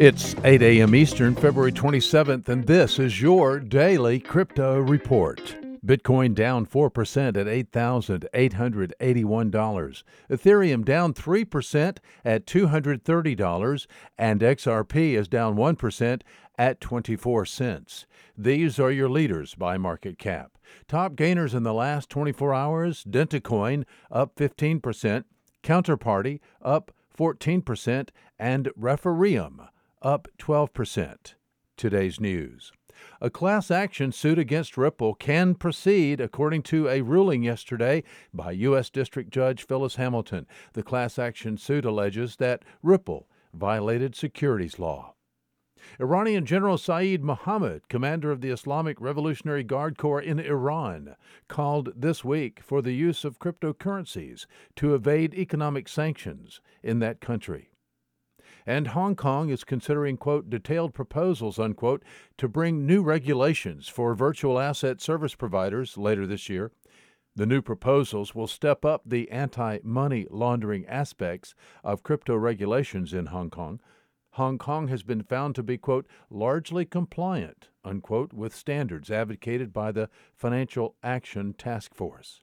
It's 8 a.m. Eastern, February 27th, and this is your daily crypto report. Bitcoin down 4% at $8,881. Ethereum down 3% at $230. And XRP is down 1% at 24 cents. These are your leaders by market cap. Top gainers in the last 24 hours Dentacoin up 15%, Counterparty up 14%, and Refereum up 12%. Today's news. A class action suit against Ripple can proceed, according to a ruling yesterday by U.S. District Judge Phyllis Hamilton. The class action suit alleges that Ripple violated securities law. Iranian General Saeed Mohammed, commander of the Islamic Revolutionary Guard Corps in Iran, called this week for the use of cryptocurrencies to evade economic sanctions in that country. And Hong Kong is considering, quote, detailed proposals, unquote, to bring new regulations for virtual asset service providers later this year. The new proposals will step up the anti money laundering aspects of crypto regulations in Hong Kong. Hong Kong has been found to be, quote, largely compliant, unquote, with standards advocated by the Financial Action Task Force.